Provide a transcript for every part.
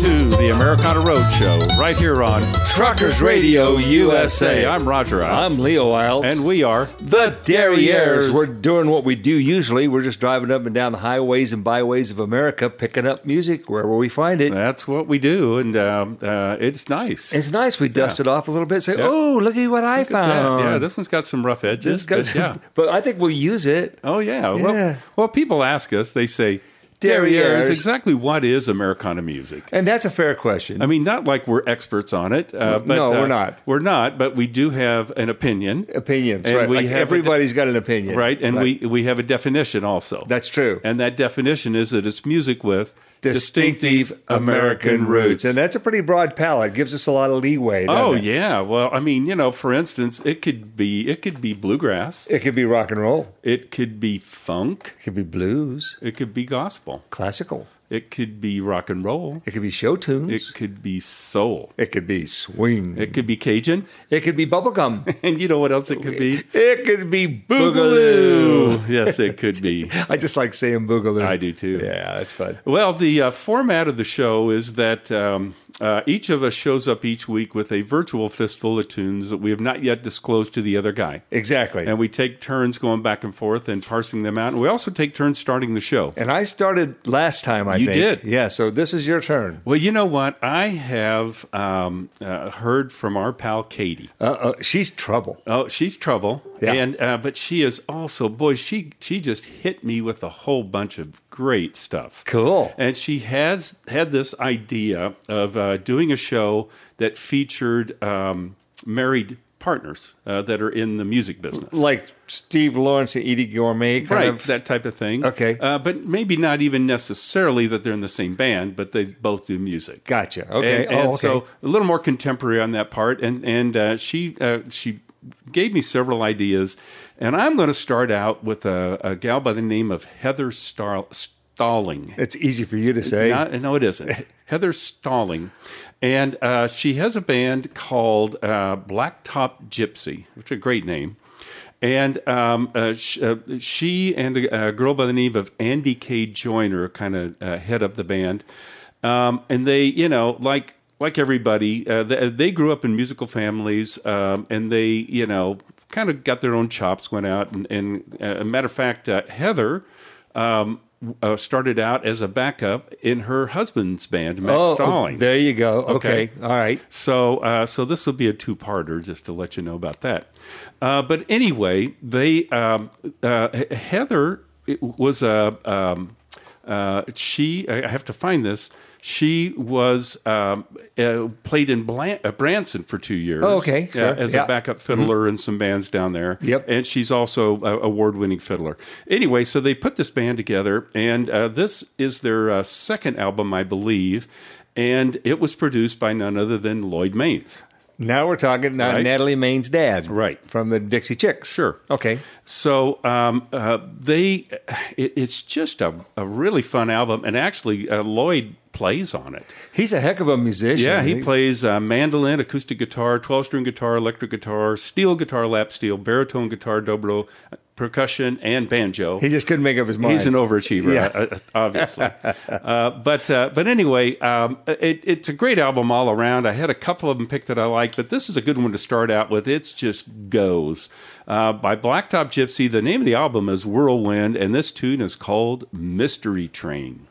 To the Americana Roadshow, right here on Truckers Radio USA. I'm Roger Eilts. I'm Leo Eilts. and we are the Derrieres. We're doing what we do usually. We're just driving up and down the highways and byways of America, picking up music wherever we find it. That's what we do, and um, uh, it's nice. It's nice. We dust it off a little bit. Say, Yeah. oh, look at what I Look found. Yeah, this one's got some rough edges. But yeah. but I think we'll use it. Oh yeah. Yeah. Well, well, people ask us. They say, Derrieres. "Derrieres, exactly what is Americana music?" And that's a fair question. I mean, not like we're experts on it. Uh, but, No, we're uh, not. We're not, but we do have an opinion, Opinions, And right? we Like have everybody's got an opinion, right? And we we have a definition also. That's true. And that definition is that it's music with distinctive American roots, and that's a pretty broad palette. Gives us a lot of leeway. Oh it? yeah. Well, I mean, you know, for instance, it could be it could be bluegrass, It could be rock and roll. it could be funk, It could be blues, it could be gospel, classical. It could be rock and roll, It could be show tunes. it could be soul, It could be swing. it could be Cajun, It could be bubblegum. and you know what else it could be? it could be boogaloo. Yes, it could be. I just like saying boogaloo. I do too. Yeah, that's fun. Well, the uh, format of the show is that um, uh, each of us shows up each week with a virtual fistful of tunes that we have not yet disclosed to the other guy. Exactly. And we take turns going back and forth and parsing them out. And we also take turns starting the show. And I started last time, I You think. did. Yeah, so this is your turn. Well, you know what? I have um, uh, heard from our pal Katie. Uh, uh, she's trouble. Oh, she's trouble, Yeah. and uh, but she is also boy. She she just hit me with a whole bunch of great stuff. Cool. And she has had this idea of uh, doing a show that featured um, married partners uh, that are in the music business. Like Steve Lawrence and Eydie Gormé, kind Right, of. that type of thing. Okay. uh, but maybe not even necessarily that they're in the same band, but they both do music. Gotcha. Okay. And, and oh, okay. so a little more contemporary on that part. And and uh, she uh, she gave me several ideas, and I'm going to start out with a, a gal by the name of Heather Star- Stalling. it's easy for you to say. Not- no, it isn't. Heather Stalling. And uh, she has a band called uh, Blacktop Gypsy, which is a great name. And um, uh, sh- uh, she and a, girl by the name of Andy K. Joyner kind of uh, head up the band. Um, and they, you know, like like everybody, uh, they, they grew up in musical families, um, and they, you know, kind of got their own chops. Went out and, and uh, a matter of fact, uh, Heather um, uh, started out as a backup in her husband's band, Max oh, Stalling. there you go. Okay. Okay. All right. So, uh, so this will be a two-parter, just to let you know about that. Uh, but anyway, they um, uh, Heather was a um, uh, she. I have to find this. She was um, uh, played in Blan- uh, Branson for two years. Oh, okay, yeah, sure. as Yeah. a backup fiddler in some bands down there. Yep. and she's also a award-winning fiddler. Anyway, so they put this band together, and uh, this is their uh, second album, I believe, and it was produced by none other than Lloyd Maines. Now we're talking now Right. Natalie Maines' dad. Right. From the Dixie Chicks. Sure. Okay. So um, uh, they, it, it's just a, a really fun album, and actually uh, Lloyd plays on it. He's a heck of a musician. Yeah, he plays uh, mandolin, acoustic guitar, twelve-string guitar, electric guitar, steel guitar, lap steel, baritone guitar, dobro, percussion, and banjo. He just couldn't make up his mind. He's an overachiever, Yeah. uh, uh, obviously. uh, but uh, but anyway, um, it, it's a great album all around. I had a couple of them picked that I like, but this is a good one to start out with. It's just goes. Uh, by Blacktop Gypsy. The name of the album is Whirlwind, and this tune is called Mystery Train.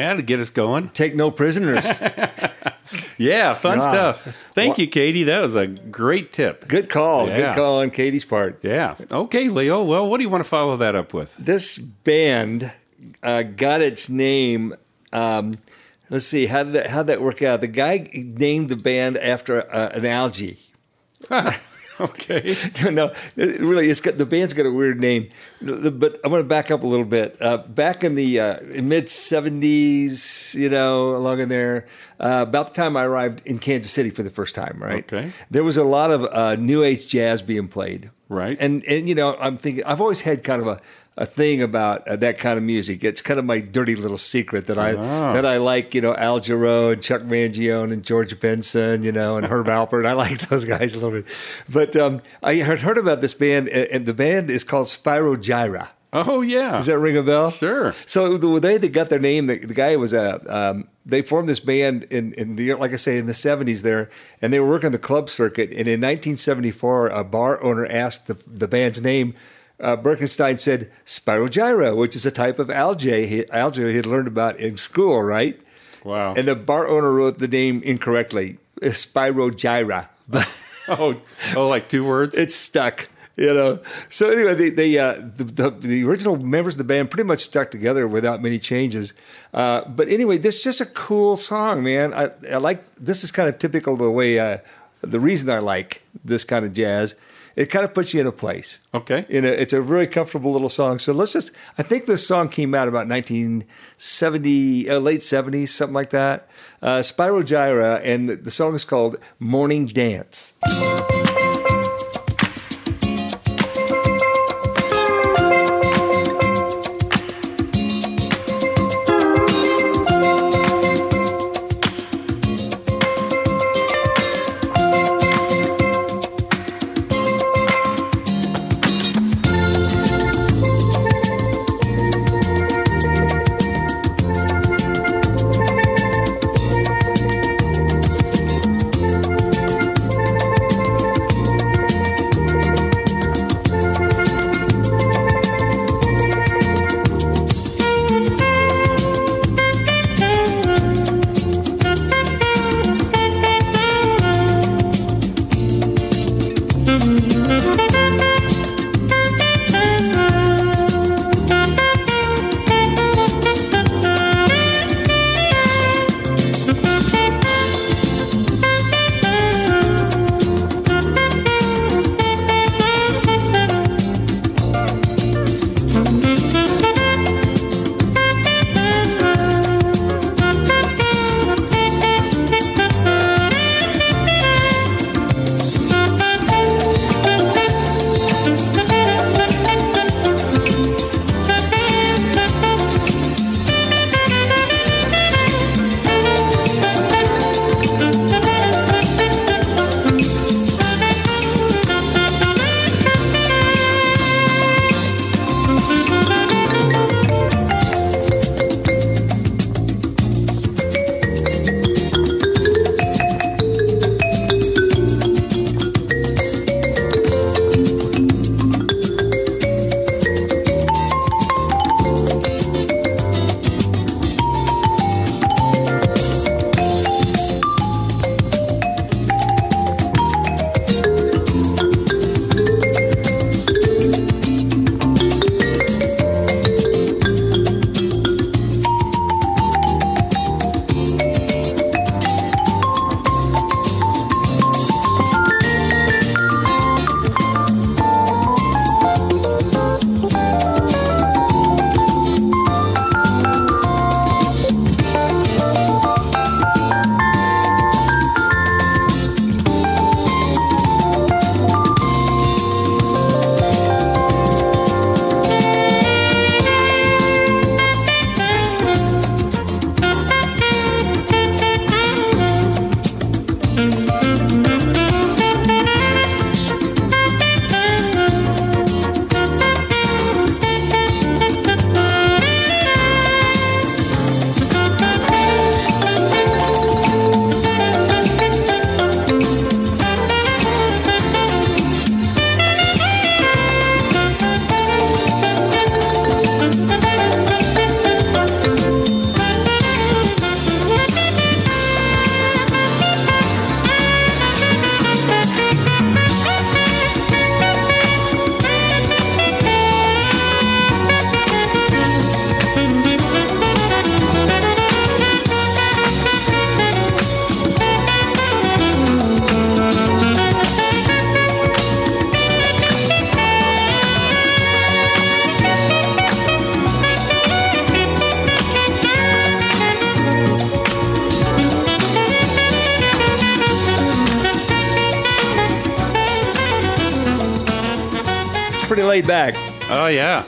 Yeah, to get us going. Take no prisoners. Yeah, fun Wow. stuff. Thank What- you, Katie. That was a great tip. Good call. Yeah. Good call on Katie's part. Yeah. Okay, Leo. Well, what do you want to follow that up with? This band uh, got its name. Um, let's see how did that how that work out? The guy named the band after uh, an algae. Okay. no, really, it's got the band's got a weird name. But I want to back up a little bit. Uh, back in the uh, mid '70s, you know, along in there, uh, about the time I arrived in Kansas City for the first time, right? Okay. There was a lot of uh, new age jazz being played, Right. And and you know, I'm thinking I've always had kind of a a thing about uh, that kind of music. It's kind of my dirty little secret that I Ah. that I like, you know, Al Jarreau and Chuck Mangione and George Benson, you know, and Herb Alpert. I like those guys a little bit. But um, I had heard about this band, and the band is called Spyro Gyra. Oh, yeah. Does that ring a bell? Sure. So the way they got their name, the, the guy was a. Um, they formed this band in, in the like I say in the seventies there, and they were working the club circuit. And in 1974, a bar owner asked the, the band's name. Uh, Beckenstein said Spirogyra, which is a type of algae he, algae he had learned about in school, right? Wow. And the bar owner wrote the name incorrectly, Spyro Gyra. Oh, oh, like two words? it's stuck. You know. So anyway, they, they uh, the, the the original members of the band pretty much stuck together without many changes. Uh, but anyway, this is just a cool song, man. I, I like this is kind of typical of the way uh, the reason I like this kind of jazz. It kind of puts you in a place. Okay. In a, it's a very comfortable little song. So let's just. I think this song came out about 1970, uh, late 70s, something like that. Uh, Spyro Gyra, and the, the song is called "Morning Dance."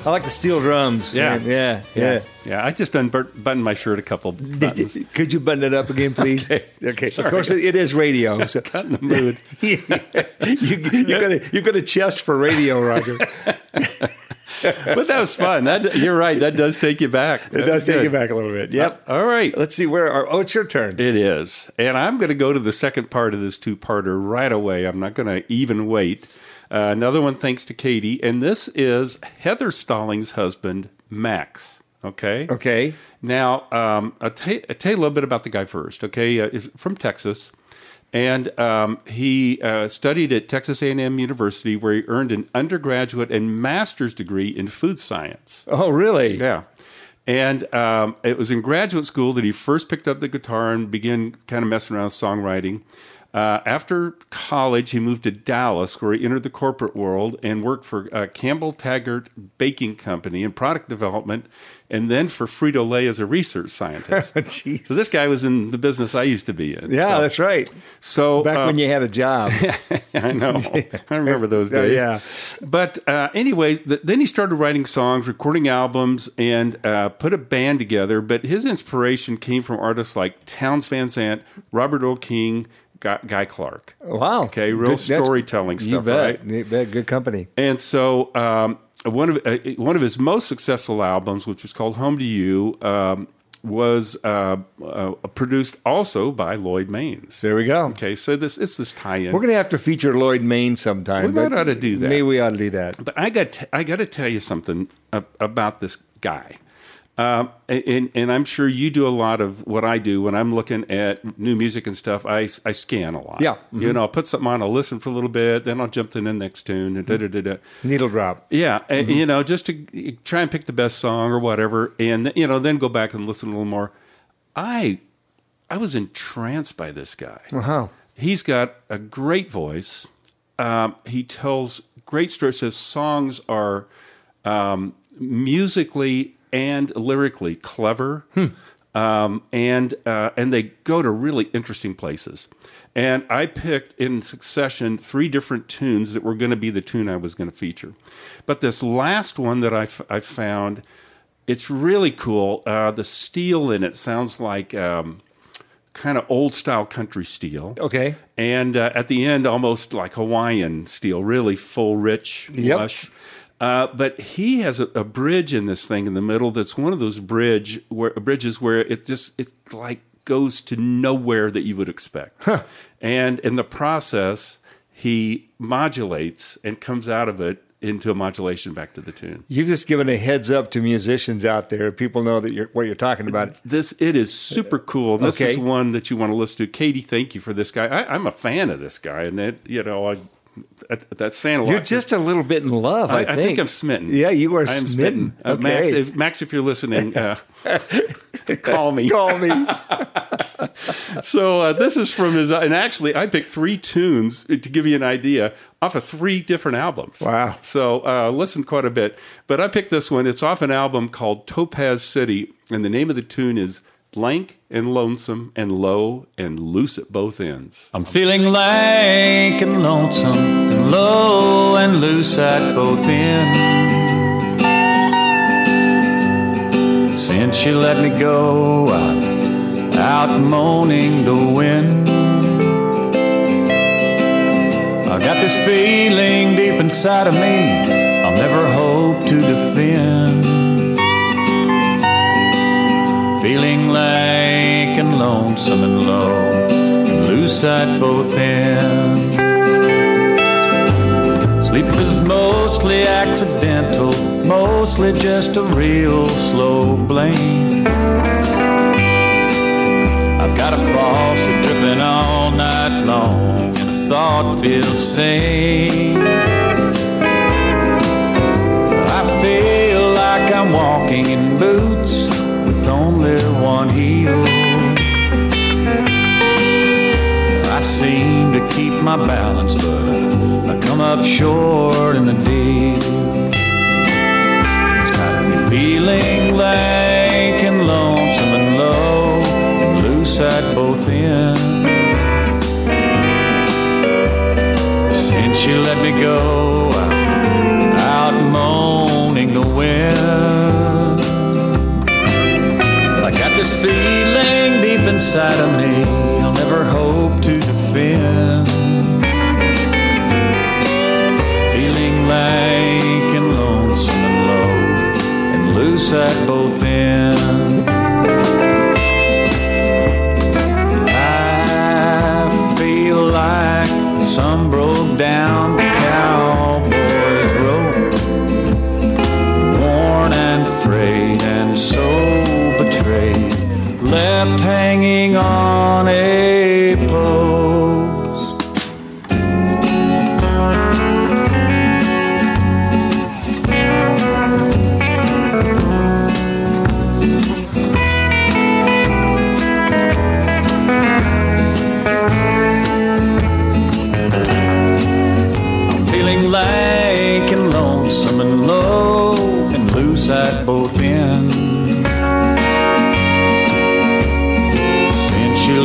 I like the steel drums. Yeah. man. yeah, yeah. Yeah, I just unbuttoned my shirt a couple buttons. Could you button it up again, please? Okay. Okay. Sorry. Of course, it, is radio. So Got in the mood. you, you got a you got a chest for radio, Roger. but that was fun. That you're right. That does take you back. It does take you back a little bit. Yep. Uh, all right. Let's see where. Our, oh, it's your turn. It is. And I'm going to go to the second part of this two parter right away. I'm not going to even wait. Uh, another one, thanks to Katie. And this is Heather Stallings' husband, Max. Okay. Okay. Now, um, I'll, tell you, I'll tell you a little bit about the guy first. Okay. Uh, he's from Texas. And um, he uh, studied at Texas A&M University, where he earned an undergraduate and master's degree in food science. Oh, really? Yeah. And um, it was in graduate school that he first picked up the guitar and began kind of messing around with songwriting. Uh, after college, he moved to Dallas, where he entered the corporate world and worked for uh, Campbell Taggart Baking Company in product development, and then for Frito Lay as a research scientist. So this guy was in the business I used to be in. Yeah, so, that's right. so Back uh, when you had a job. I know. I remember those Yeah, days. yeah. But uh, anyways, th- then he started writing songs, recording albums, and uh, put a band together. But his inspiration came from artists like Townes Van Zandt, Robert Earl Keen, Guy, Guy Clark. Wow. Okay, real Good- storytelling You stuff, bet. right? You bet. Good company. And so um, one of uh, one of his most successful albums, which was called Home to You, um, was uh, uh, produced also by Lloyd Maines. There we go. Okay, so this it's this tie-in. We're going to have to feature Lloyd Maine sometime. We might ought to do that. Maybe we ought to do that. But I got t- I got to tell you something about this guy, um, and and I'm sure you do a lot of what I do when I'm looking at new music and stuff. I, I scan a lot. Yeah. Mm-hmm. you know, I'll put something on, I'll listen for a little bit, then I'll jump to the next tune. And da, da, da, da. Needle drop. Yeah, Mm-hmm. you know, just to try and pick the best song or whatever, and you know, then go back and listen a little more. I I was entranced by this guy. Wow. He's got a great voice. Um, he tells great stories. His songs are um, musically and lyrically clever, um, and uh, and they go to really interesting places. And I picked in succession three different tunes that were going to be the tune I was going to feature. But this last one that I, f- I found, it's really cool. Uh, the steel in it sounds like um, kind of old style country steel. Okay. And uh, at the end, almost like Hawaiian steel, really full, rich, Yep. lush. Uh, but he has a, a bridge in this thing in the middle that's one of those bridge where bridges where it just it like goes to nowhere that you would expect. And in the process, he modulates and comes out of it into a modulation back to the tune. You've just given a heads up to musicians out there. People know that you're what you're talking about. This it is super cool. This Okay. is one that you want to listen to. Katie, thank you for this guy. I, I'm a fan of this guy, and that you know, I, that's saying a lot. You're just a little bit in love, I, I, I think I'm smitten. Yeah, you are am smitten. Uh, Max, Okay. if, Max, if you're listening, uh, call me. Call me. So uh, this is from his, and actually, I picked three tunes to give you an idea off of three different albums. Wow. So uh, listen quite a bit, but I picked this one. It's off an album called Topaz City, and the name of the tune is "Lank and Lonesome and Low and Loose at Both Ends." I'm feeling lank and lonesome and low and loose at both ends. Since you let me go, I'm out moaning the wind. I got this feeling deep inside of me I'll never hope to defend. Feeling lank and lonesome and low and loose at both ends. Sleep is mostly accidental, mostly just a real slow blame. I've got a faucet dripping all night long and a thought-filled stain. I feel like I'm walking in boots only one heel. I seem to keep my balance, but I come up short in the deal. It's got me feeling lank and lonesome and low and loose at both ends. Since you let me go, side of me I'll never hope to defend. Feeling lank and lonesome and low and loose at both ends.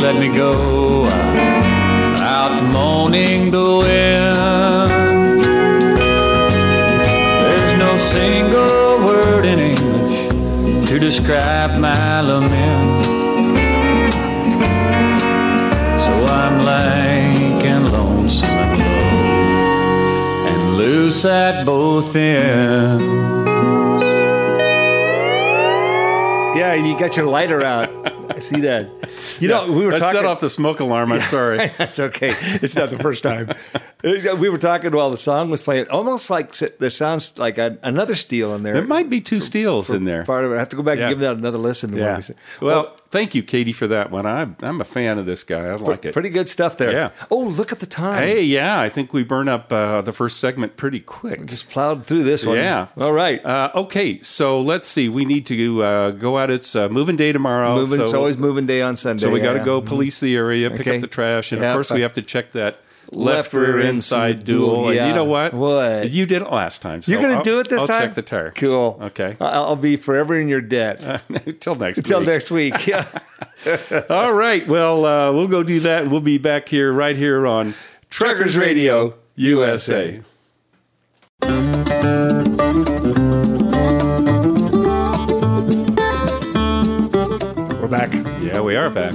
Let me go, out moaning the wind. There's no single word in English to describe my lament. So I'm lank and lonesome and low and loose at both ends. Yeah, you got your lighter out. I see that. You know, we were I talking. set off the smoke alarm. I'm sorry. That's okay. It's not the first time. We were talking while the song was playing. Almost like there sounds like a, another steel in there. There might be two steels in there. Part of it. I have to go back Yeah. and give that another listen. Yeah. we said. Well, thank you, Katie, for that one. I'm I'm a fan of this guy. I like it. pretty good stuff there. Yeah. Oh, look at the time. Hey, yeah, I think we burn up uh, the first segment pretty quick. Just plowed through this one. Yeah. All right. Uh, okay, so let's see. We need to uh, go out. It's uh, moving day tomorrow. moving. it's always moving day on Sunday. so we got to yeah. go police the area, pick Okay. up the trash, and Yeah, of course we have to check that Left rear inside dual. duel, And you know what? What? You did it last time. So You're going to do it this I'll time. check the tire. Cool. Okay. I'll be forever in your debt. Until next Until week. next week. Yeah. All right. Well, uh, we'll go do that, and we'll be back here right here on Truckers Radio USA. We're back. Yeah, we are back.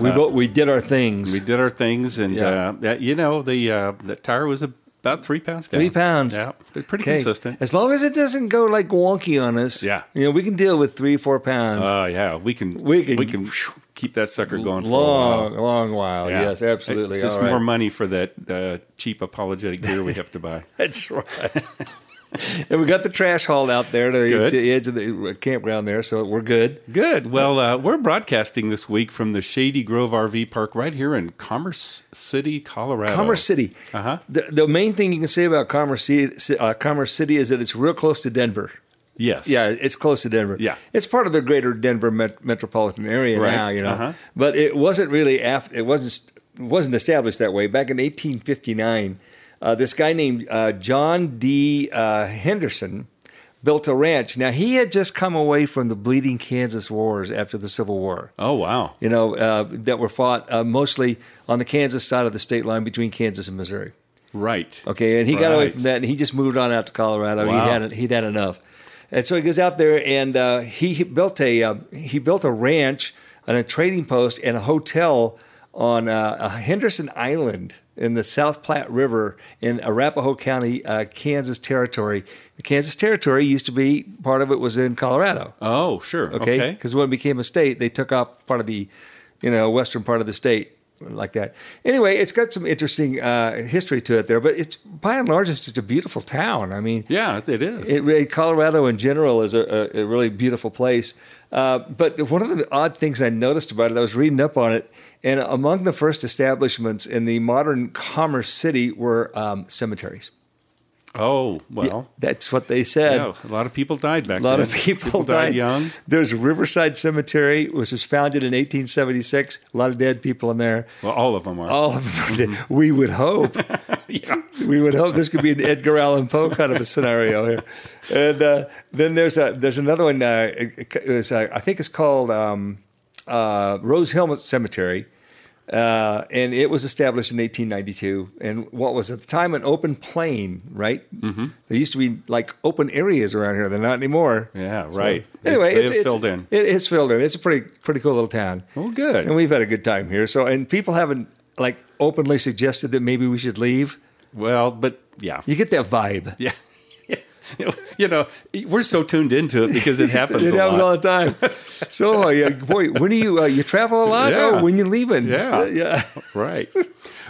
We bo- we did our things. We did our things, and Yeah. uh, you know the uh, the tire was about three pounds down. Three pounds. Yeah, they're pretty Okay. consistent. As long as it doesn't go like wonky on us. Yeah. You know, we can deal with three, four pounds. Oh yeah, we can We can- we can keep that sucker going for a long, while. long while. Yeah. Yes, absolutely. Just All right. more money for that uh, cheap apologetic gear we have to buy. That's right. and we got the trash hauled out there to the, the edge of the campground there, so we're good. Good. Well, uh, we're broadcasting this week from the Shady Grove RV Park right here in Commerce City, Colorado. Commerce City. Uh-huh. The, the main thing you can say about Commerce City, uh, Commerce City is that it's real close to Denver. Yes. Yeah, it's close to Denver. Yeah. it's part of the greater Denver met- metropolitan area Right. now. You know, Uh-huh. but it wasn't really after. It wasn't wasn't established that way back in 1859. Uh, this guy named uh, John D. Uh, Henderson built a ranch. Now he had just come away from the Bleeding Kansas Wars after the Civil War. Oh wow. You know uh, that were fought uh, mostly on the Kansas side of the state line between Kansas and Missouri. Right. Okay, and he got away from that, and he just moved on out to Colorado. Wow. He had he'd had enough, and so he goes out there and uh, he built a uh, he built a ranch and a trading post and a hotel on uh, uh, Henderson Island in the South Platte River in Arapahoe County, uh, Kansas Territory. The Kansas Territory used to be part of it was in Colorado. Oh sure. Okay, Okay. because when it became a state, they took off part of the, you know, western part of the state like that. Anyway, it's got some interesting uh, history to it there, but it's by and large, it's just a beautiful town. I mean, Yeah, it is. it really, Colorado in general is a, a, a really beautiful place. Uh, but one of the odd things I noticed about it, I was reading up on it, and among the first establishments in the modern commerce city were um, cemeteries. oh well. That's what they said. Yeah, a lot of people died back then. A lot then. of people, died, died young. There's Riverside Cemetery, which was founded in 1876. A lot of dead people in there. Well, all of them are. All of them are dead. We would hope. yeah. We would hope this could be an Edgar Allan Poe kind of a scenario here. And uh, then there's a there's another one. Uh, it, it was, uh, I think it's called um, uh, Rose Hill Cemetery. Uh, and it was established in 1892. And what was at the time an open plain, right? Mm-hmm. There used to be like open areas around here. They're not anymore. Yeah, So, right. anyway, They it's, it's filled in. It, it's filled in. It's a pretty pretty cool little town. Oh, good. And we've had a good time here. So, and people haven't like openly suggested that maybe we should leave. Well, but yeah. You get that vibe. Yeah. you know, we're so tuned into it because it happens. It happens lot. all the time. So, uh, boy, when do you uh, you travel a lot? Yeah. Oh, when you leaving? Yeah. Uh, yeah. Right.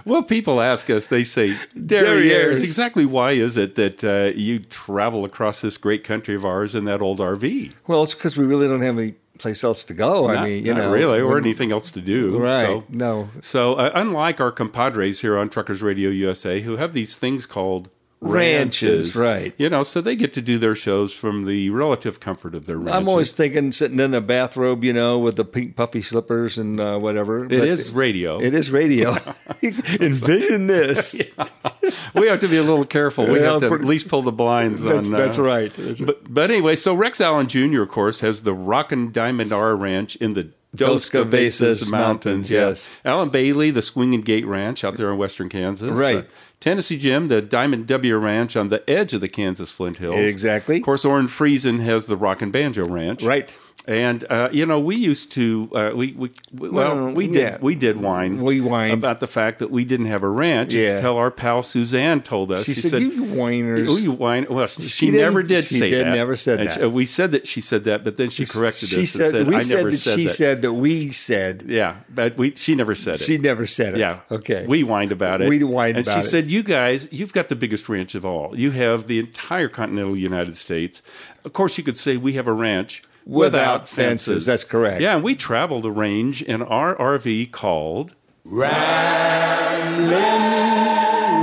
Well, people ask us, they say, Derrieres. Exactly why is it that uh, you travel across this great country of ours in that old RV? Well, it's because we really don't have any place else to go. I mean, you not know, really, or anything else to do. Right. So, No. So, uh, unlike our compadres here on Truckers Radio USA, who have these things called Ranches, right. You know, so they get to do their shows from the relative comfort of their ranches. I'm always thinking sitting in the bathrobe, you know, with the pink puffy slippers and uh, whatever. It is radio. It is radio. Envision this. we have to be a little careful. We Yeah, have to for- at least pull the blinds That's, on. uh, that's right. That's right. But but anyway, so Rex Allen Jr. of course has the Rockin' Diamond R Ranch in the Dos Cabezas Mountains, Mountains. yes. Alan Bailey, the Swinging Gate Ranch out there in western Kansas. Right. Uh, Tennessee Jim, the Diamond W Ranch on the edge of the Kansas Flint Hills. Exactly. Of course, Orrin Friesen has the Rock and Banjo Ranch. Right. And uh, you know, we used to uh, we, we we- well, Well, we did yeah. we did whine We whined. about the fact that we didn't have a ranch Yeah. until our pal Suzanne told us. She said, "You whiners." Oh, you whine. Well, she, didn't- never did she say did- that. never said And that. she- we said that she said that, but then she corrected she us said, and said, we "I said never that said she that." said that we said. Yeah, but we she never said it. She never said it. yeah, Okay. We whined about it. We whined and about she said, "You guys, you've got the biggest ranch of all. You have the entire continental United States. Of course, you could say we have a ranch." Without fences. That's correct. Yeah, and we traveled a range in our RV called Ramlin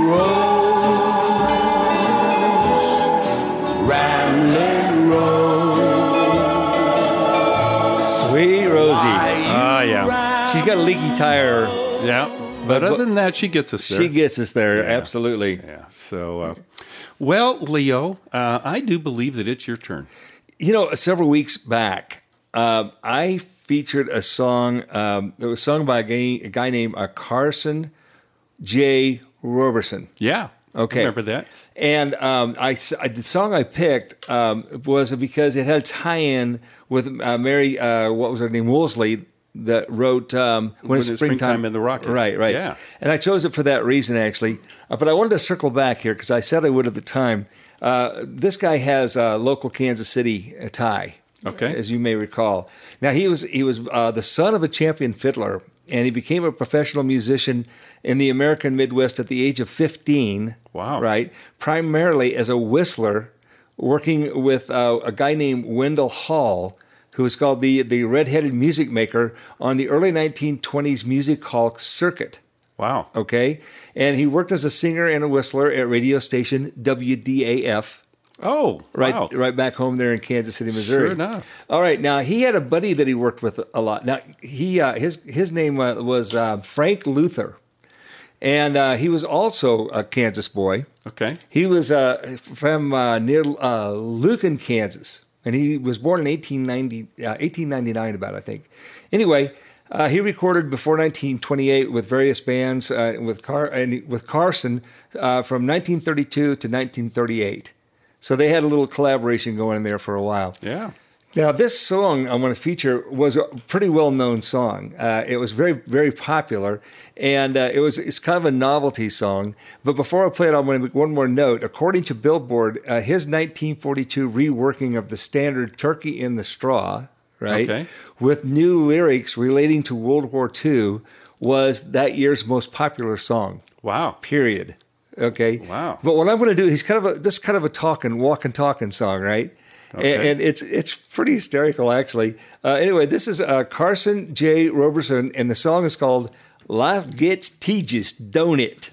Rose. Ramlin Rose. Sweet Rosie. Ah, yeah, She's got a leaky tire. yeah. But other than that, she gets us there. She gets us there. Absolutely. Yeah. So, uh, well, Leo, uh, I do believe that it's your turn. You know, several weeks back, um, I featured a song um, that was sung by a guy, a guy named uh, Carson J. Roberson. Yeah. Okay. Remember that? And um, I, I- the song I picked um, was because it had a tie-in with uh, Mary, uh, what was her name, Woolsey, that wrote um, "When, When It's Springtime in the Rockies. Right, right. Yeah. And I chose it for that reason, actually. Uh, but I wanted to circle back here because I said I would at the time. Uh, this guy has a local Kansas City uh, tie. Okay. as you may recall. Now he was he was uh, the son of a champion fiddler, and he became a professional musician in the American Midwest at the age of fifteen. Wow. Right, primarily as a whistler, working with uh, a guy named Wendell Hall, who was called the the redheaded music maker on the early 1920s music hall circuit. Wow. Okay, and he worked as a singer and a whistler at radio station WDAF. Oh, Right, wow. right back home there in Kansas City, Missouri. Sure enough. All right, now he had a buddy that he worked with a lot. Now he uh, his his name uh, was uh, Frank Luther, and uh, he was also a Kansas boy. Okay. He was uh, from uh, near uh, Lakin, Kansas, and he was born in 1890, uh, 1899, about I think. Anyway, uh, he recorded before 1928 with various bands uh, with Car and with Carson uh, from 1932 to 1938. So they had a little collaboration going in there for a while. Yeah. Now, this song I want to feature was a pretty well known song. Uh, it was very, very popular, and uh, it was it's kind of a novelty song. But before I play it, I want to make one more note. According to Billboard, uh, his 1942 reworking of the standard "Turkey in the Straw," right, Okay. with new lyrics relating to World War II, was that year's most popular song Wow. period. Okay. Wow. But what I'm going to do, he's kind of a this is kind of a talking, walking, talking song, right? Okay. And, and it's it's pretty hysterical, actually. Uh, anyway, this is uh, Carson J. Roberson, and the song is called "Life Gets Tedious, Don't It."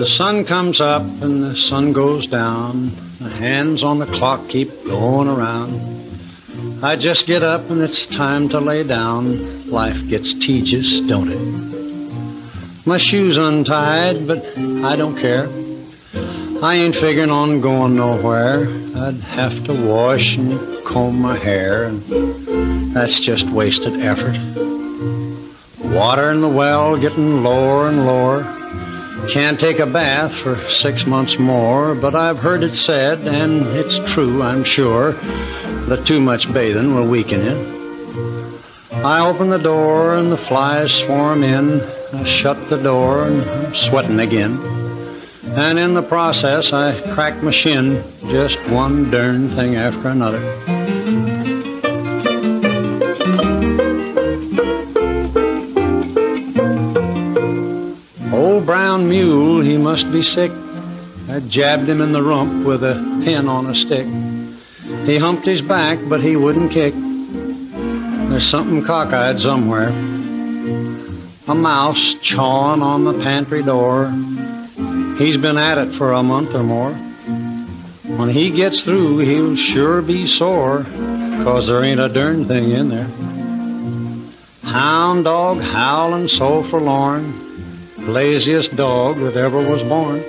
The sun comes up and the sun goes down. The hands on the clock keep going around. I just get up and it's time to lay down. Life gets tedious, don't it? My shoes untied, but I don't care. I ain't figuring on going nowhere. I'd have to wash and comb my hair, and that's just wasted effort. Water in the well getting lower and lower. Can't take a bath for six months more, but I've heard it said, and it's true, I'm sure, that too much bathing will weaken you. I open the door and the flies swarm in. I shut the door and I'm sweating again. And in the process, I crack my shin, just one darn thing after another. Must be sick. I jabbed him in the rump with a pin on a stick. He humped his back, but he wouldn't kick. There's something cockeyed somewhere. A mouse chawing on the pantry door. He's been at it for a month or more. When he gets through, he'll sure be sore, cause there ain't a darn thing in there. Hound dog howling so forlorn, laziest dog that ever was born.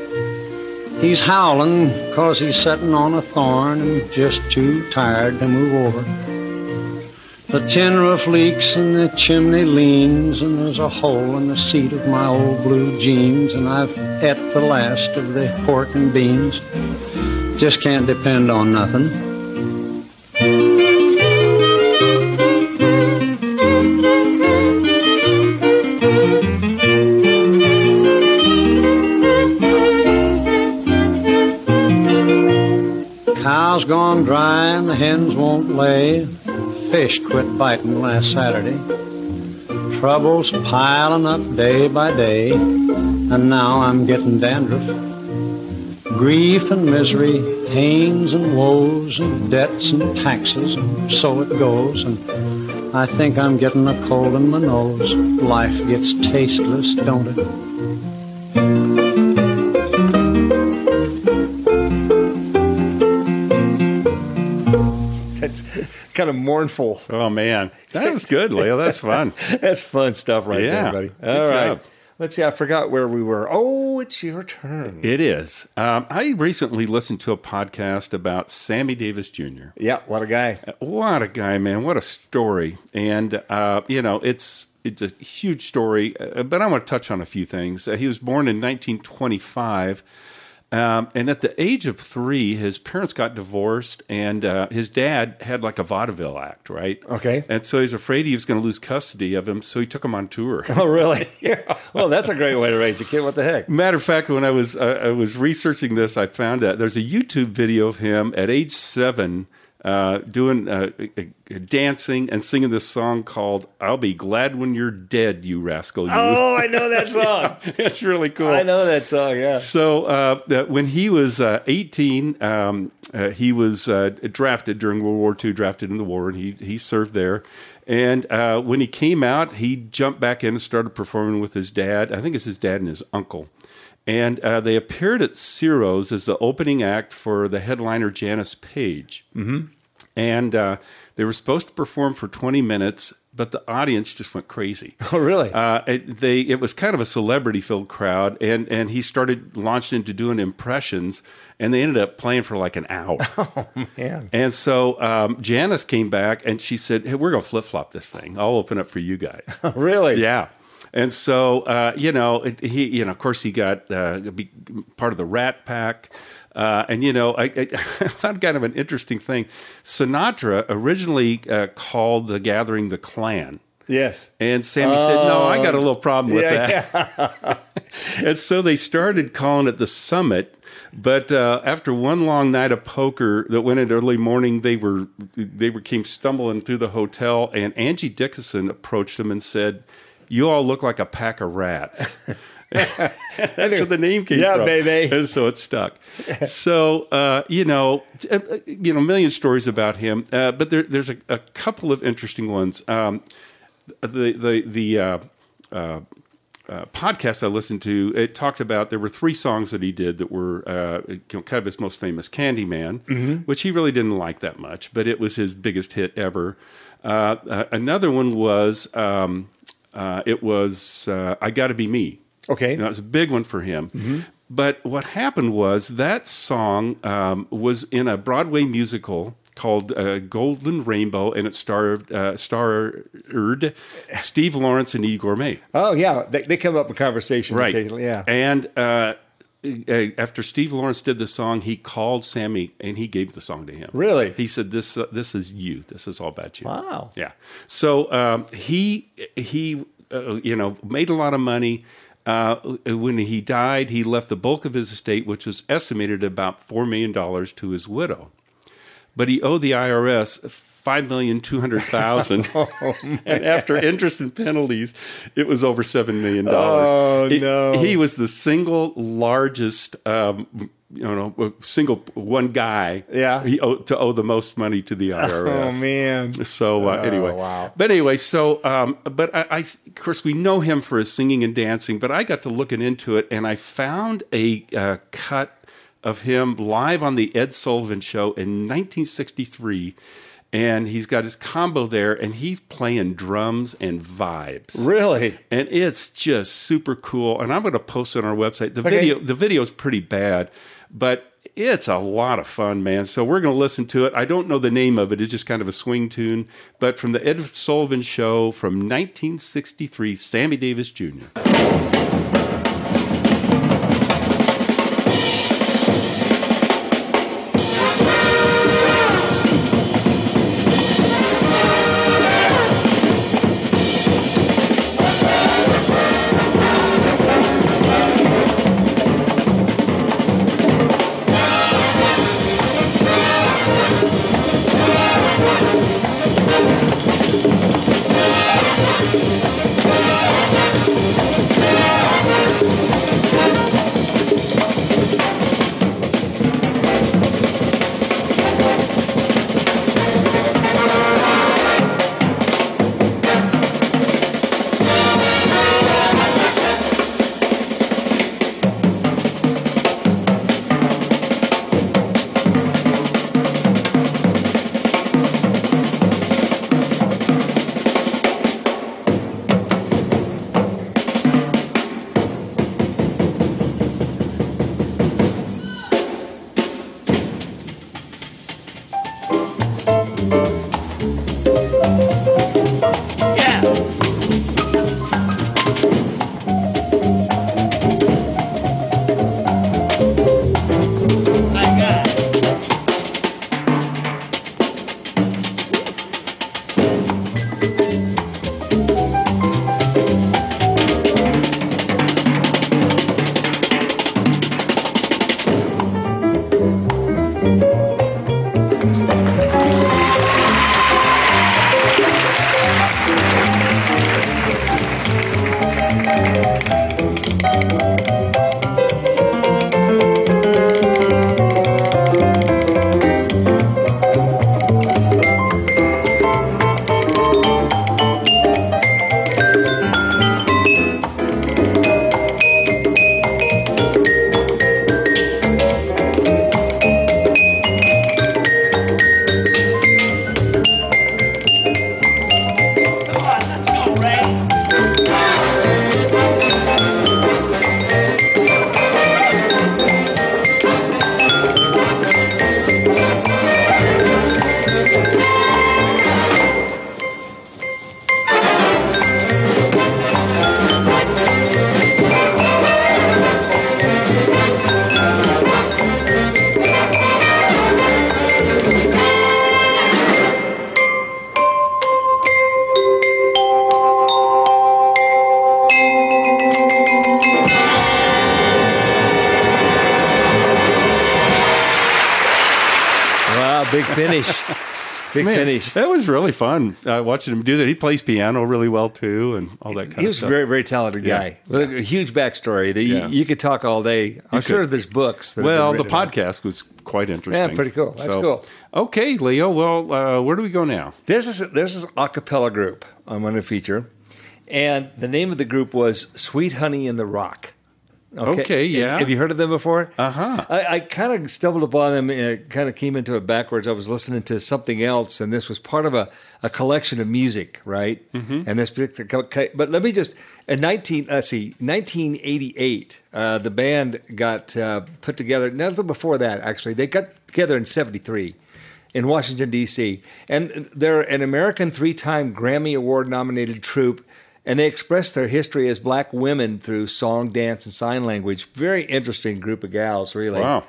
He's howling 'cause he's setting on a thorn and just too tired to move over. The tin roof leaks and the chimney leans, and there's a hole in the seat of my old blue jeans, and I've et the last of the pork and beans. Just can't depend on nothing. Cow's gone dry and the hens won't lay. Fish quit biting last Saturday. Troubles piling up day by day, and now I'm getting dandruff. Grief and misery, pains and woes, and debts and taxes, and so it goes. And I think I'm getting a cold in my nose. Life gets teejus, don't it? Kind of mournful. Oh man, that was good, Leo. That's fun. That's fun stuff right Yeah. there, buddy. Good All right. job. Let's see. I forgot where we were. Oh, it's your turn. It is. Um, I recently listened to a podcast about Sammy Davis Jr. Yeah, what a guy. What a guy, man! What a story. And uh, you know, it's it's a huge story. uh, But I want to touch on a few things. Uh, he was born in 1925. Um, and at the age of three, his parents got divorced, and uh, his dad had like a vaudeville act, right? Okay. And so he's afraid he was going to lose custody of him, so he took him on tour. Oh, really? yeah. Well, that's a great way to raise a kid. What the heck? Matter of fact, when I was uh, I was researching this, I found that there's a YouTube video of him at age seven uh, doing uh, uh, dancing and singing this song called "I'll Be Glad When You're Dead, You Rascal." You. Oh, I know that song. it's really cool. I know that song. Yeah. So uh, when he was uh, 18, um, uh, he was uh, drafted during World War II, drafted in the war, and he he served there. And uh, when he came out, he jumped back in and started performing with his dad. I think it's his dad and his uncle. And uh, they appeared at Ciro's as the opening act for the headliner Janis Paige. Mm-hmm. And uh, they were supposed to perform for 20 minutes, but the audience just went crazy. Oh, really? Uh, it, they it was kind of a celebrity filled crowd, and and he started launched into doing impressions, and they ended up playing for like an hour. Oh, Man. And so um, Janice came back and she said, "Hey, we're gonna flip flop this thing. I'll open up for you guys." Really? yeah. And so uh, you know he you know of course he got uh, be part of the Rat Pack. Uh, and you know, I, I found kind of an interesting thing. Sinatra originally uh, called the gathering the Klan. Yes. And Sammy said, "No, I got a little problem with Yeah, that." and so they started calling it the Summit. But uh, after one long night of poker that went into early morning, they were they were came stumbling through the hotel, and Angie Dickinson approached them and said, "You all look like a pack of rats." That's where the name came Yeah, from. baby. And so it stuck. so uh, you know, uh, uh, you know, a million stories about him, uh, but there, there's a, a couple of interesting ones. Um, the the the uh, uh, uh, podcast I listened to, it talked about there were three songs that he did that were uh, you know, kind of his most famous, "Candyman," which he really didn't like that much, but it was his biggest hit ever. Uh, uh, another one was um, uh, it was uh, "I Got to Be Me." Okay. You know, it was a big one for him. But what happened was that song um, was in a Broadway musical called uh, Golden Rainbow, and it starred uh, starred Steve Lawrence and Eydie Gormé. Oh yeah, they, they come up in conversation Right. occasionally. Yeah. And uh, after Steve Lawrence did the song, he called Sammy and he gave the song to him. Really? He said, "This uh, this is you. This is all about you." Wow. Yeah. So um, he he uh, you know made a lot of money. Uh, when he died, he left the bulk of his estate, which was estimated at about four million dollars, to his widow. But he owed the IRS five million two hundred thousand, Oh, and after interest and penalties, it was over seven million dollars. Oh, It- no. He was the single largest, um, you know, single one guy. Yeah. he owed, to owe the most money to the IRS. Oh man. So uh, anyway, wow. But anyway, so um, but I, I, of course, we know him for his singing and dancing. But I got to looking into it, and I found a uh, cut of him live on the Ed Sullivan Show in 1963. And he's got his combo there, and he's playing drums and vibes Really? and it's just super cool. And I'm going to post it on our website. The Okay. video, the video is pretty bad, but it's a lot of fun, man. So we're going to listen to it. I don't know the name of it; it's just kind of a swing tune. But from the Ed Sullivan Show from 1963, Sammy Davis Jr. Big Man, finish. That was really fun uh, watching him do that. He plays piano really well too, and all that kind He of was a stuff. very, very talented Yeah. guy with a huge backstory. That you, Yeah. you could talk all day. I'm You sure could. there's books. That well, the podcast was quite interesting. Yeah, pretty cool. That's cool. Okay, Leo. Well, uh, where do we go now? There's this there's this a cappella group I'm going to feature, and the name of the group was Sweet Honey in the Rock. Okay, yeah. Have you heard of them before? Uh huh. I, I kind of stumbled upon them and kind of came into it backwards. I was listening to something else, and this was part of a, a collection of music, right? Mm-hmm. And this particular, but let me just in nineteen, let's see, nineteen eighty eight, uh, the band got uh, put together. Nothing before that, actually, they got together in seventy three. In Washington D.C., and they're an American three-time Grammy Award-nominated troupe, and they express their history as black women through song, dance, and sign language. Very interesting group of gals, really. Wow.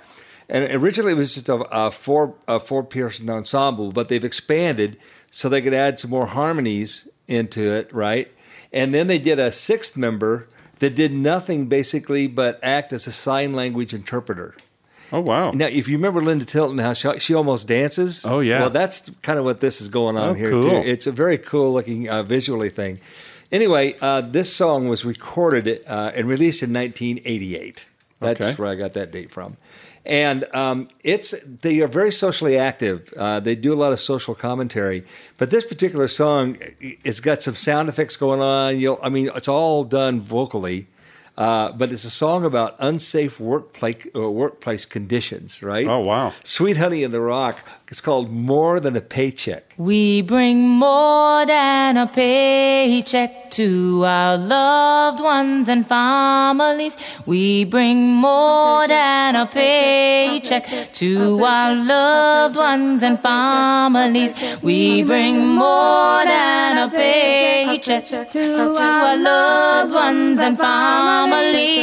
And originally it was just a, a four a four person ensemble, but they've expanded so they could add some more harmonies into it, right? And then they did a sixth member that did nothing basically but act as a sign language interpreter. Oh wow. Now, if you remember Linda Tilton, how she, she almost dances. Oh, yeah. Well, that's kind of what this is going on Oh, here cool. too. It's a very cool looking uh, visually thing. Anyway, uh, this song was recorded uh, and released in 1988. That's Okay. where I got that date from. And um, it's they are very socially active. Uh, they do a lot of social commentary. But this particular song, it's got some sound effects going on. You'll, I mean, it's all done vocally. Uh, but it's a song about unsafe workplace uh, workplace conditions, right? Oh wow. Sweet Honey in the Rock. It's called More Than a Paycheck. We bring more than a paycheck to our loved ones and families. We bring more than a paycheck to our loved ones and families. We bring more than a paycheck to our loved ones and families.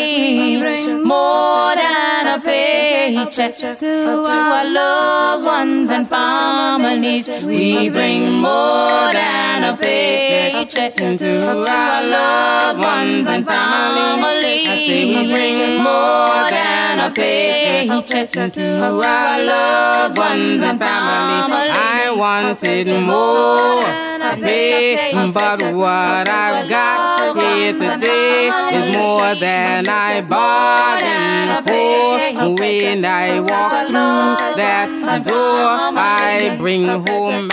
More than a paycheck to our loved ones and families. We bring more than a paycheck to our loved ones and families. I say we bring more than a paycheck to our loved ones and families. I wanted more but what I've got here today is more than I bargained for. When I walk through that door, I bring home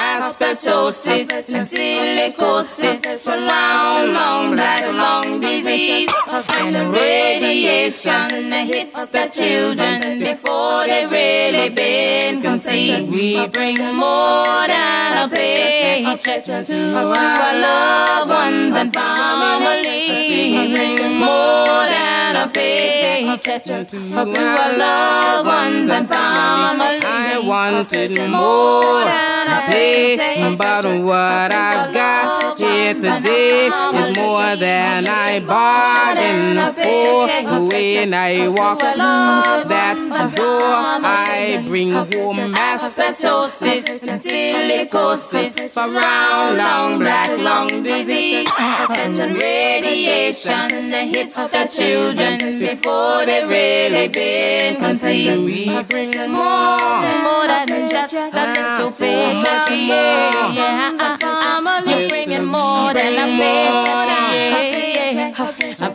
asbestosis and silicosis, brown lung, black lung disease, and the radiation hits the children before they've really been conceived. We bring more than a paycheck to our loved ones and families. We bring more than a paycheck to our loved ones and families. I wanted more than a pay, but what I've got here today is more than I bargained for. When I walk through that door, I bring home asbestosis and silicosis for brown lung, black lung disease. And radiation that hits the children before they've really been conceived. We more, more than just a little. Yeah, yeah.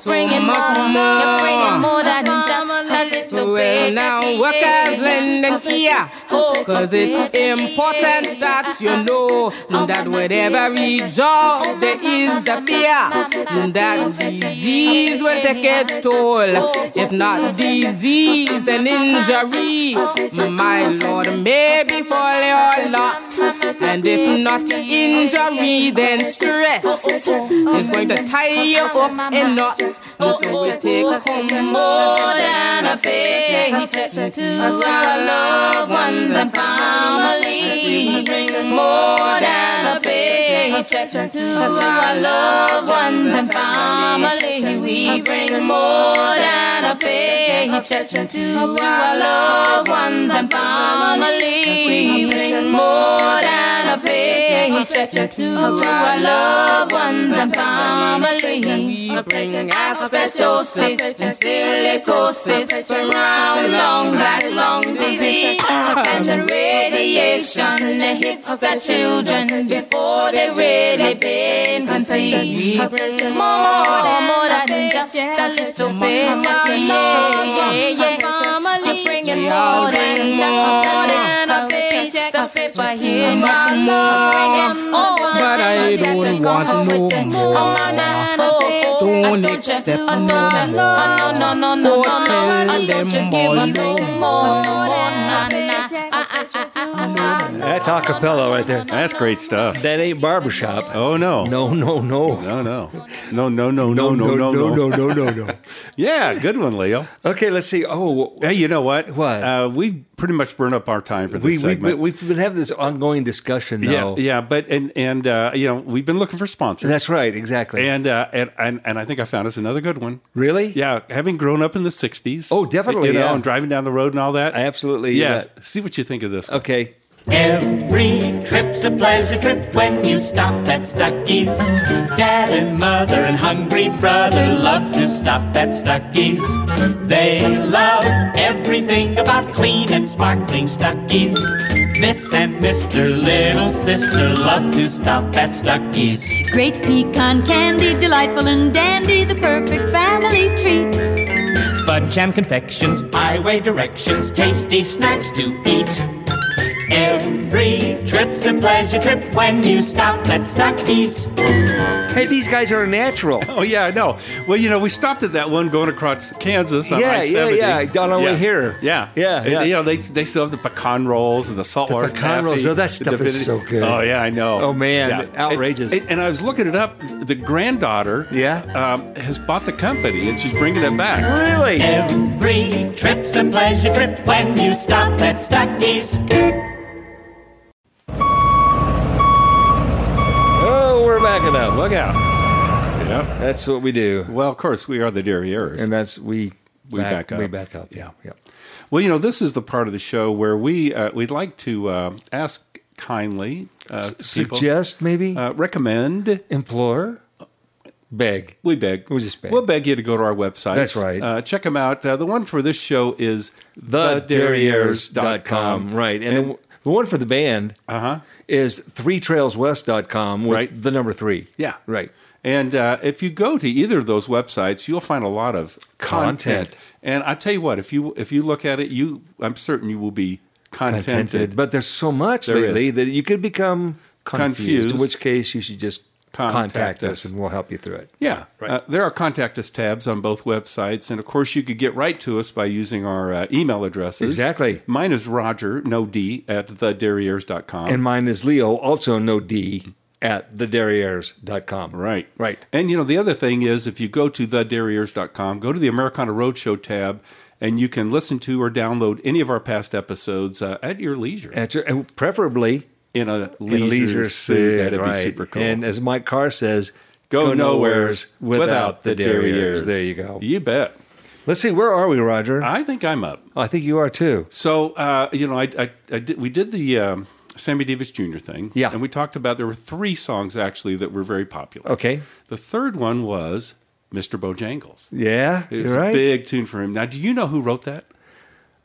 I'm bringing more, you're bringing more than little Well, now workers lend and here, cause it's important that you know that with every job there is the fear that disease will take its toll. If not disease, then injury. My Lord, maybe for your lot. And if not injury, then stress is going to tie you up in knots. So we take home more than a paycheck to our loved ones and families. We bring more than a paycheck to our loved ones and families. We bring more than a paycheck to our loved ones and families. We bring more than a paycheck to our loved ones and bring asbestosis and silicosis from brown lung, black lung disease. And the radiation hits the children before they've really been conceived. We bring more, more than just a little bit. Yeah, yeah, yeah. I'm I'll more than bring just more than a paycheck. A paper here, much my more. Oh, But I don't want no more. Don't accept no more. Go tell them all no no That's a cappella right there. That's great stuff. That ain't barbershop. Oh no. No, no, no. No, no. No, no, no, no, no, no, no, no. no, no, no. Yeah, good one, Leo. Okay, let's see. Oh, Hey, you know what? What? Uh, we pretty much burn up our time for this we, we've, segment. been, we've been having this ongoing discussion, yeah, though. yeah, but and and uh, you know we've been looking for sponsors. That's right, exactly. and, uh, and and and I think I found us another good one. really? Yeah, having grown up in the '60s. Oh, definitely, You know, yeah. and driving down the road and all that. I absolutely. Yes. yeah. See what you think of this. one. Okay. Every trip's a pleasure trip when you stop at Stuckey's. Dad and mother and hungry brother love to stop at Stuckey's. They love everything about clean and sparkling Stuckey's. Miss and Mr. Little Sister love to stop at Stuckey's. Great pecan candy, delightful and dandy, the perfect family treat. Fudge and confections, highway directions, tasty snacks to eat. Every trip's a pleasure trip when you stop at Stuckey's. Hey, these guys are a natural. Oh yeah, I know. Well, you know, we stopped at that one going across Kansas on Yeah, I-70. yeah, yeah, on our way here. Yeah, Yeah, And, yeah. you know, they they still have the pecan rolls and the saltwater pecan taffy, rolls, oh, that the stuff is so good. Oh yeah, I know. Oh, man, Yeah. outrageous. And, and I was looking it up. The granddaughter, Yeah? um, has bought the company and she's bringing it back. Really? Every trip's a pleasure trip when you stop at Stuckey's. Oh, we're backing up. Look out! Yeah. That's what we do. Well, of course, we are the Derrieres. And that's, we, We back up. We back up. Yeah. Yeah. Well, you know, this is the part of the show where we uh, we'd like to uh, ask kindly, uh, people, Suggest, maybe? uh, recommend. Implore? Beg. We beg. We'll just beg. We'll beg you to go to our website. That's right. Uh, check them out. Uh, the one for this show is TheDerrieres.com. Right. And, the, the one for the band Uh huh. is threetrailswest.com with Right. the number three. Yeah. Right. And uh, if you go to either of those websites, you'll find a lot of content. Content. And I tell you what, if you if you look at it, you I'm certain you will be contented. Contented. But there's so much There lately is. that you could become confused, Confused. In which case, you should just Contact contact, us. us and we'll help you through it. Yeah, Right. uh, there are contact us tabs on both websites, and of course, you could get right to us by using our uh, email addresses. Exactly. Mine is Roger, no D, at thederrieres.com. And mine is Leo, also no D, at thederrieres.com. Right. Right. And you know, the other thing is if you go to thederrieres.com, go to the Americana Roadshow tab, and you can listen to or download any of our past episodes uh, at your leisure At your, and preferably in a in leisure, leisure suit. suit. That'd right. be super cool. And as Mike Carr says, go, nowheres without, the derrieres. There you go. You bet. Let's see, where are we, Roger? I think I'm up. I think you are too. So uh, you know, I, I, I did, we did the um, Sammy Davis Jr. thing. Yeah. and we talked about there were three songs actually that were very popular. Okay. The third one was Mr. Bojangles. Yeah, It's you're right. a big tune for him. Now, do you know who wrote that?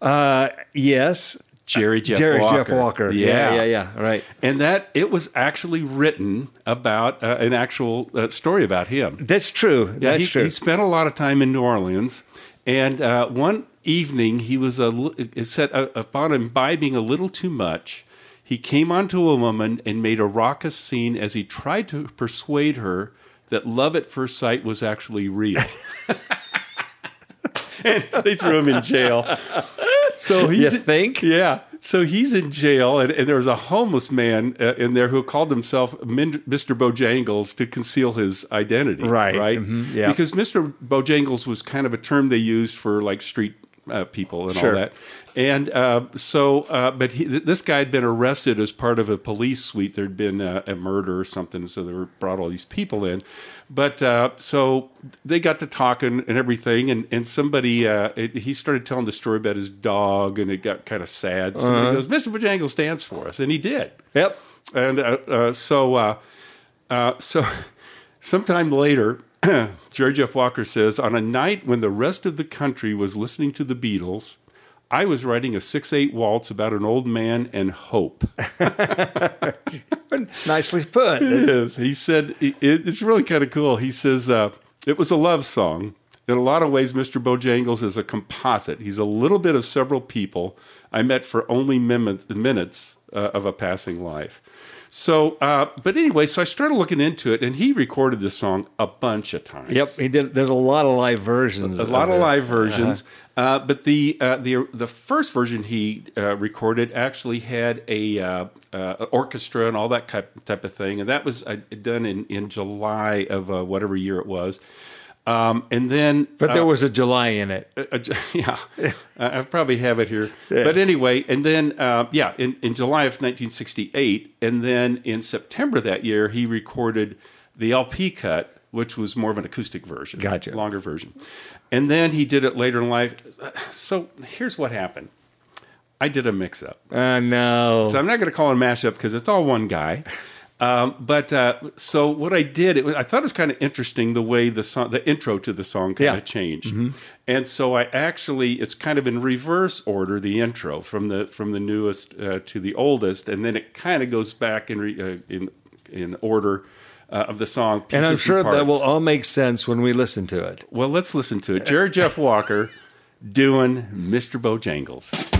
Uh, yes. Jerry Jeff Jerry Walker. Jeff Walker. Yeah. Yeah, yeah, yeah. Right. And that it was actually written about uh, an actual uh, story about him. That's true. Yeah, That's he, true. he spent a lot of time in New Orleans, and uh, one evening he was a. It said uh, upon imbibing a little too much, he came onto a woman and made a raucous scene as he tried to persuade her that love at first sight was actually real. and they threw him in jail. So he's You think? yeah. So he's in jail, and, and there was a homeless man uh, in there who called himself Mr. Bojangles to conceal his identity. Right. Right. Mhm. Yeah. Because Mr. Bojangles was kind of a term they used for like street uh, people and Sure. all that. And uh, so, uh, but he, th- this guy had been arrested as part of a police sweep. There'd been uh, a murder or something, so they were brought all these people in. But uh, so they got to talking and everything, and and somebody uh, it, he started telling the story about his dog, and it got kind of sad. So Uh-huh. he goes, "Mr. Bojangles stands for us," and he did. Yep. And uh, uh, so, uh, uh, so sometime later, Jerry Jeff Walker says, on a night when the rest of the country was listening to the Beatles, I was writing a six-eight waltz about an old man and hope. Nicely put. It is. He said it, it's really kind of cool. He says uh, it was a love song, In a lot of ways, Mr. Bojangles is a composite. He's a little bit of several people I met for only minutes, minutes uh, of a passing life. So, uh, but anyway, so I started looking into it, and he recorded this song a bunch of times. Yep, he did. There's a lot of live versions. A lot of it. live versions, uh, but the uh, the the first version he uh, recorded actually had a uh, uh, orchestra and all that type type of thing, and that was uh, done in in July of uh, whatever year it was. Um, and then, But there uh, was a July in it. uh, uh, yeah, I probably have it here. But anyway, and then uh, yeah, in, in July of 1968, and then in September that year, he recorded the LP cut, which was more of an acoustic version, Gotcha. longer version. And then he did it later in life. So here's what happened. I did a mix-up. Uh, no. So I'm not going to call it a mashup because it's all one guy. Um, but uh, so what I did, it was, I thought it was kind of interesting the way the song, the intro to the song kind Yeah. of changed, and so I actually it's kind of in reverse order the intro from the from the newest uh, to the oldest, and then it kind of goes back in re, uh, in in order uh, of the song. and I'm sure that will all make sense when we listen to it. Well, let's listen to it. Jerry Jeff Walker doing Mr. Bojangles.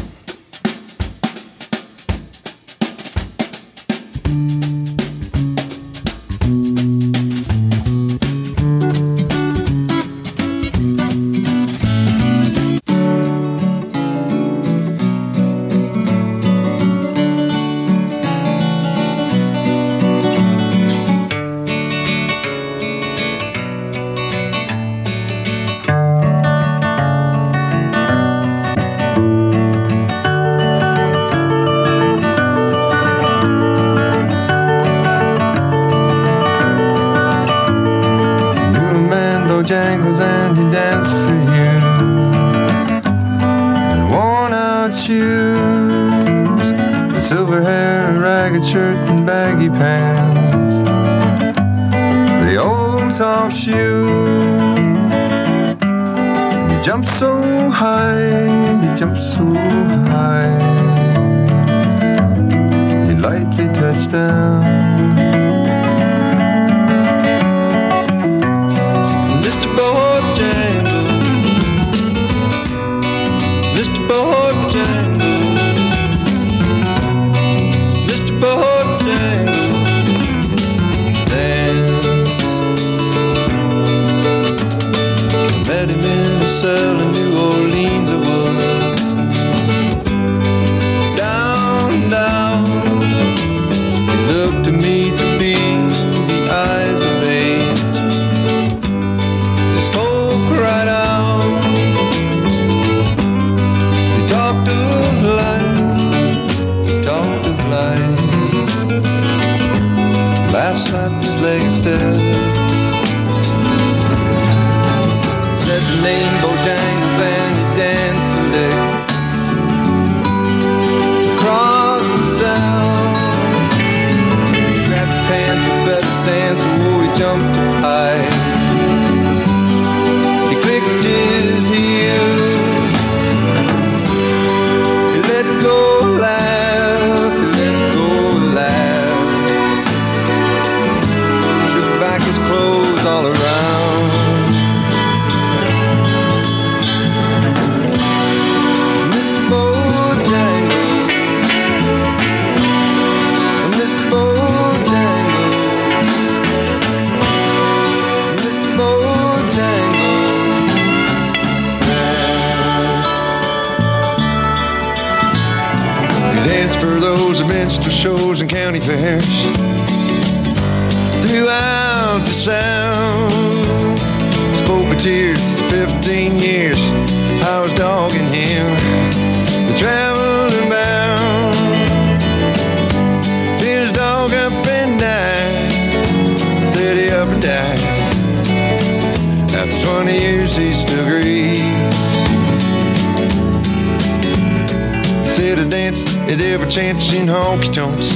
honky tonks,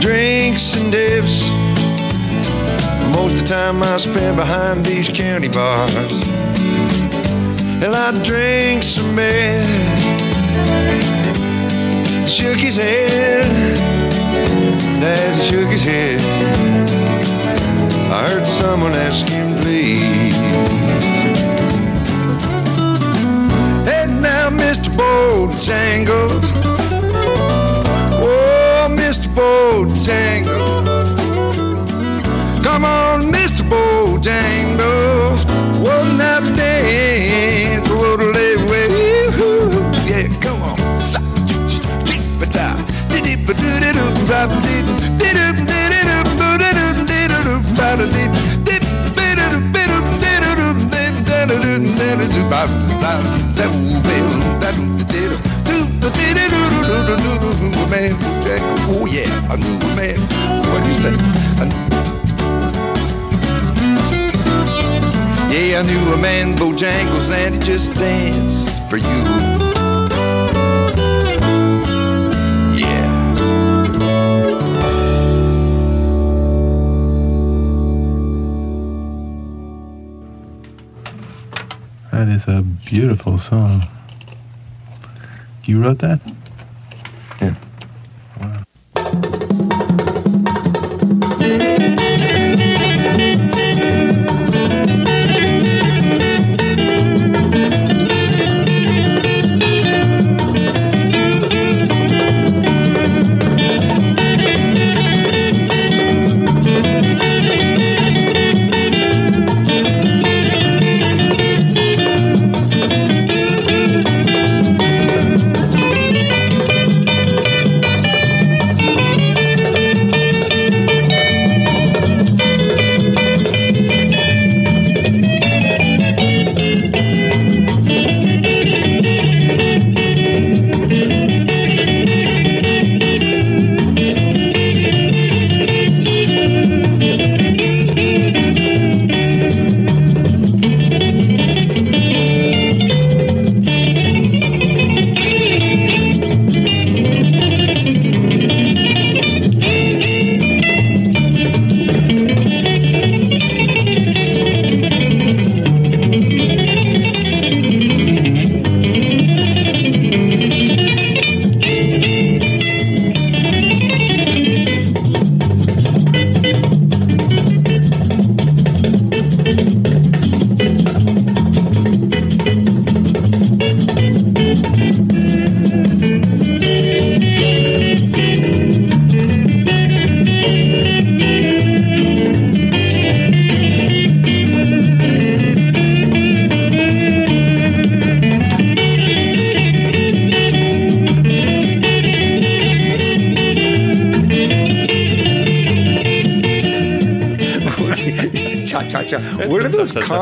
drinks and dips. Most of the time I spend behind these county bars. And I drink some beer, shook his head, as shook his head. I heard someone ask him, please. Hey now, Mr. Bojangles. Bojangles. Come on, Mr. Bojangles. Won't that dance? What a day way. Yeah, come on. Did Man, Oh yeah, a man. What'd you say? I knew a man, Bojangles, and he just danced for you. Yeah. That is a beautiful song. You wrote that? Yeah.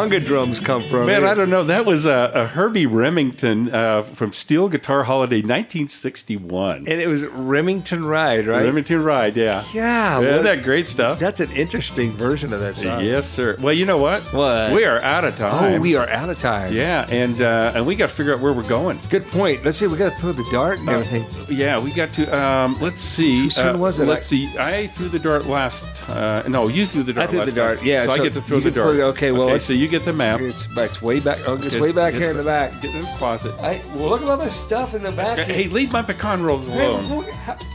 Conga drums come from? Man, I don't know. That was a, a Herby Remington uh, from Steel Guitar Holiday, 1961. And it was Remington Ride, right? Remington Ride, yeah. Yeah, Isn't that great stuff? That's an interesting version of that song. Yes, sir. Well, you know what? What? We are out of time. Oh, we are out of time. Yeah, and uh, and we got to figure out where we're going. Good point. Let's see. We got to throw the dart and everything. Yeah, we got to. Um, let's see. Turn uh, was it? Let's I- see. I threw the dart last. Uh, no, you threw the dart. I threw the dart. time. Yeah, so, I get to throw the dart. throw okay, well, okay, let's- so you get the map. It's it's way back. Oh, it's, It's- way back it's- here in the back. Get in the closet. I, well, look at all this stuff in the back. Okay, Hey, leave my pecan rolls Hey, alone. look,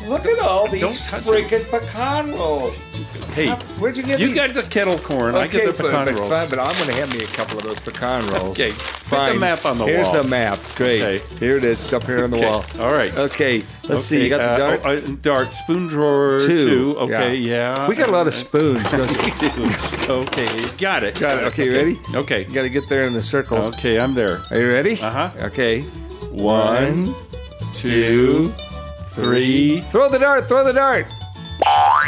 look at all these freaking pecan rolls. Hey, Where'd you get you these? got the kettle corn. I get the pecan but, rolls. Fine, but I'm going to have me a couple of those pecan rolls. Okay, put the map on the Here's wall. the map. Great. Okay. Here it is. Up here on the Okay, wall. All right. Okay. Let's see. You got the uh, dart. oh, uh, dart. Spoon drawer Two. two. Okay. Yeah. We got a lot of spoons. Don't we do. Okay. Got it. Got it. Okay, you ready? Okay. You got to get there in the circle. Okay, I'm there. Are you ready? Uh huh. Okay. One, two, three. Throw the dart. Throw the dart.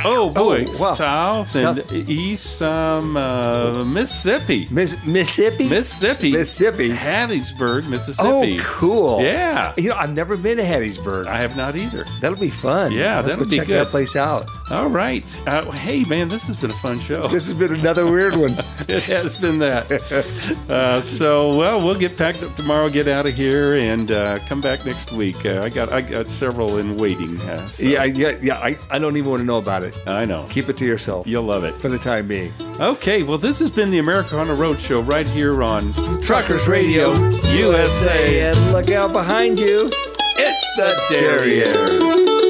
Oh boy, wow. south and South. east, um, uh, Mississippi. Miss Mississippi. Mississippi. Mississippi. Hattiesburg, Mississippi. Oh, cool. Yeah. You know, I've never been to Hattiesburg. I have not either. That'll be fun. Yeah, Let's that'll go be check good. that place out. All right. Uh, hey, man, this has been a fun show. This has been another weird one. it has been that. Uh, so, well, we'll get packed up tomorrow, get out of here, and uh, come back next week. Uh, I got I got several in waiting. Uh, so Yeah, yeah, yeah. I, I don't even want to know about it. I know. Keep it to yourself You'll love it. for the time being. Okay, well, this has been the america Americana Roadshow right here on Truckers Radio USA. And look out behind you. It's the Derriere.